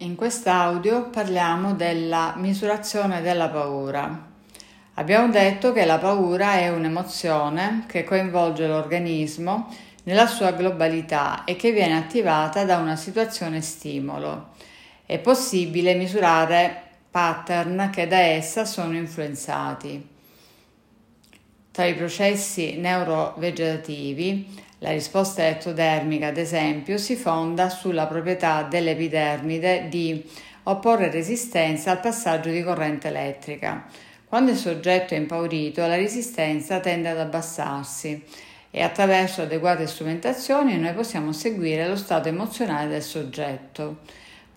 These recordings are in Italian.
In quest'audio parliamo della misurazione della paura. Abbiamo detto che la paura è un'emozione che coinvolge l'organismo nella sua globalità e che viene attivata da una situazione stimolo. È possibile misurare pattern che da essa sono influenzati. Tra i processi neurovegetativi la risposta ectodermica, ad esempio, si fonda sulla proprietà dell'epidermide di opporre resistenza al passaggio di corrente elettrica. Quando il soggetto è impaurito, la resistenza tende ad abbassarsi e attraverso adeguate strumentazioni noi possiamo seguire lo stato emozionale del soggetto.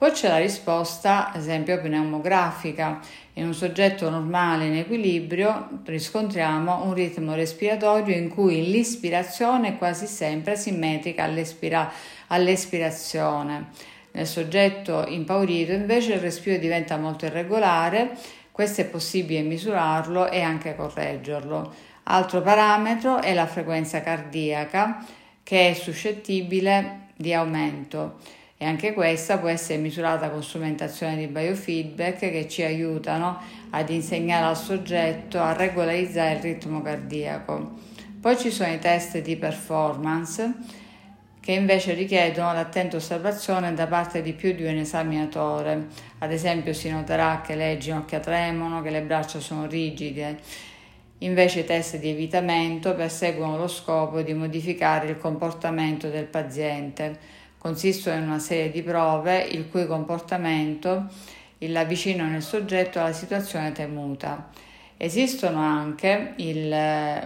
Poi c'è la risposta, ad esempio, pneumografica. In un soggetto normale in equilibrio riscontriamo un ritmo respiratorio in cui l'ispirazione è quasi sempre simmetrica all'espira- all'espirazione. Nel soggetto impaurito invece il respiro diventa molto irregolare, questo è possibile misurarlo e anche correggerlo. Altro parametro è la frequenza cardiaca che è suscettibile di aumento e anche questa può essere misurata con strumentazioni di biofeedback che ci aiutano ad insegnare al soggetto a regolarizzare il ritmo cardiaco. Poi ci sono i test di performance che invece richiedono l'attenta osservazione da parte di più di un esaminatore. Ad esempio si noterà che le ginocchia tremono, che le braccia sono rigide. Invece i test di evitamento perseguono lo scopo di modificare il comportamento del paziente Consistono in una serie di prove il cui comportamento l'avvicinano il soggetto alla situazione temuta. Esistono anche il,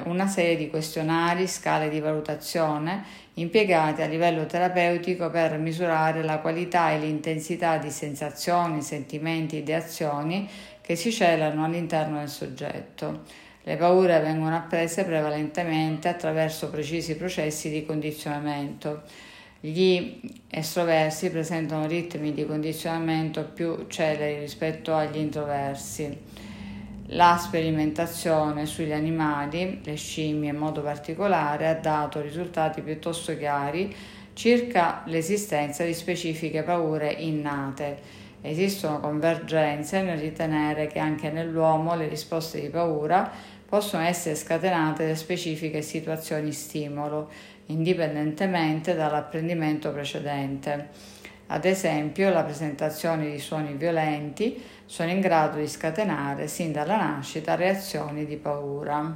una serie di questionari, scale di valutazione impiegati a livello terapeutico per misurare la qualità e l'intensità di sensazioni, sentimenti ed azioni che si celano all'interno del soggetto. Le paure vengono apprese prevalentemente attraverso precisi processi di condizionamento. Gli estroversi presentano ritmi di condizionamento più celeri rispetto agli introversi. La sperimentazione sugli animali, le scimmie in modo particolare, ha dato risultati piuttosto chiari circa l'esistenza di specifiche paure innate. Esistono convergenze nel ritenere che anche nell'uomo le risposte di paura possono essere scatenate da specifiche situazioni stimolo, indipendentemente dall'apprendimento precedente. Ad esempio, la presentazione di suoni violenti sono in grado di scatenare sin dalla nascita reazioni di paura.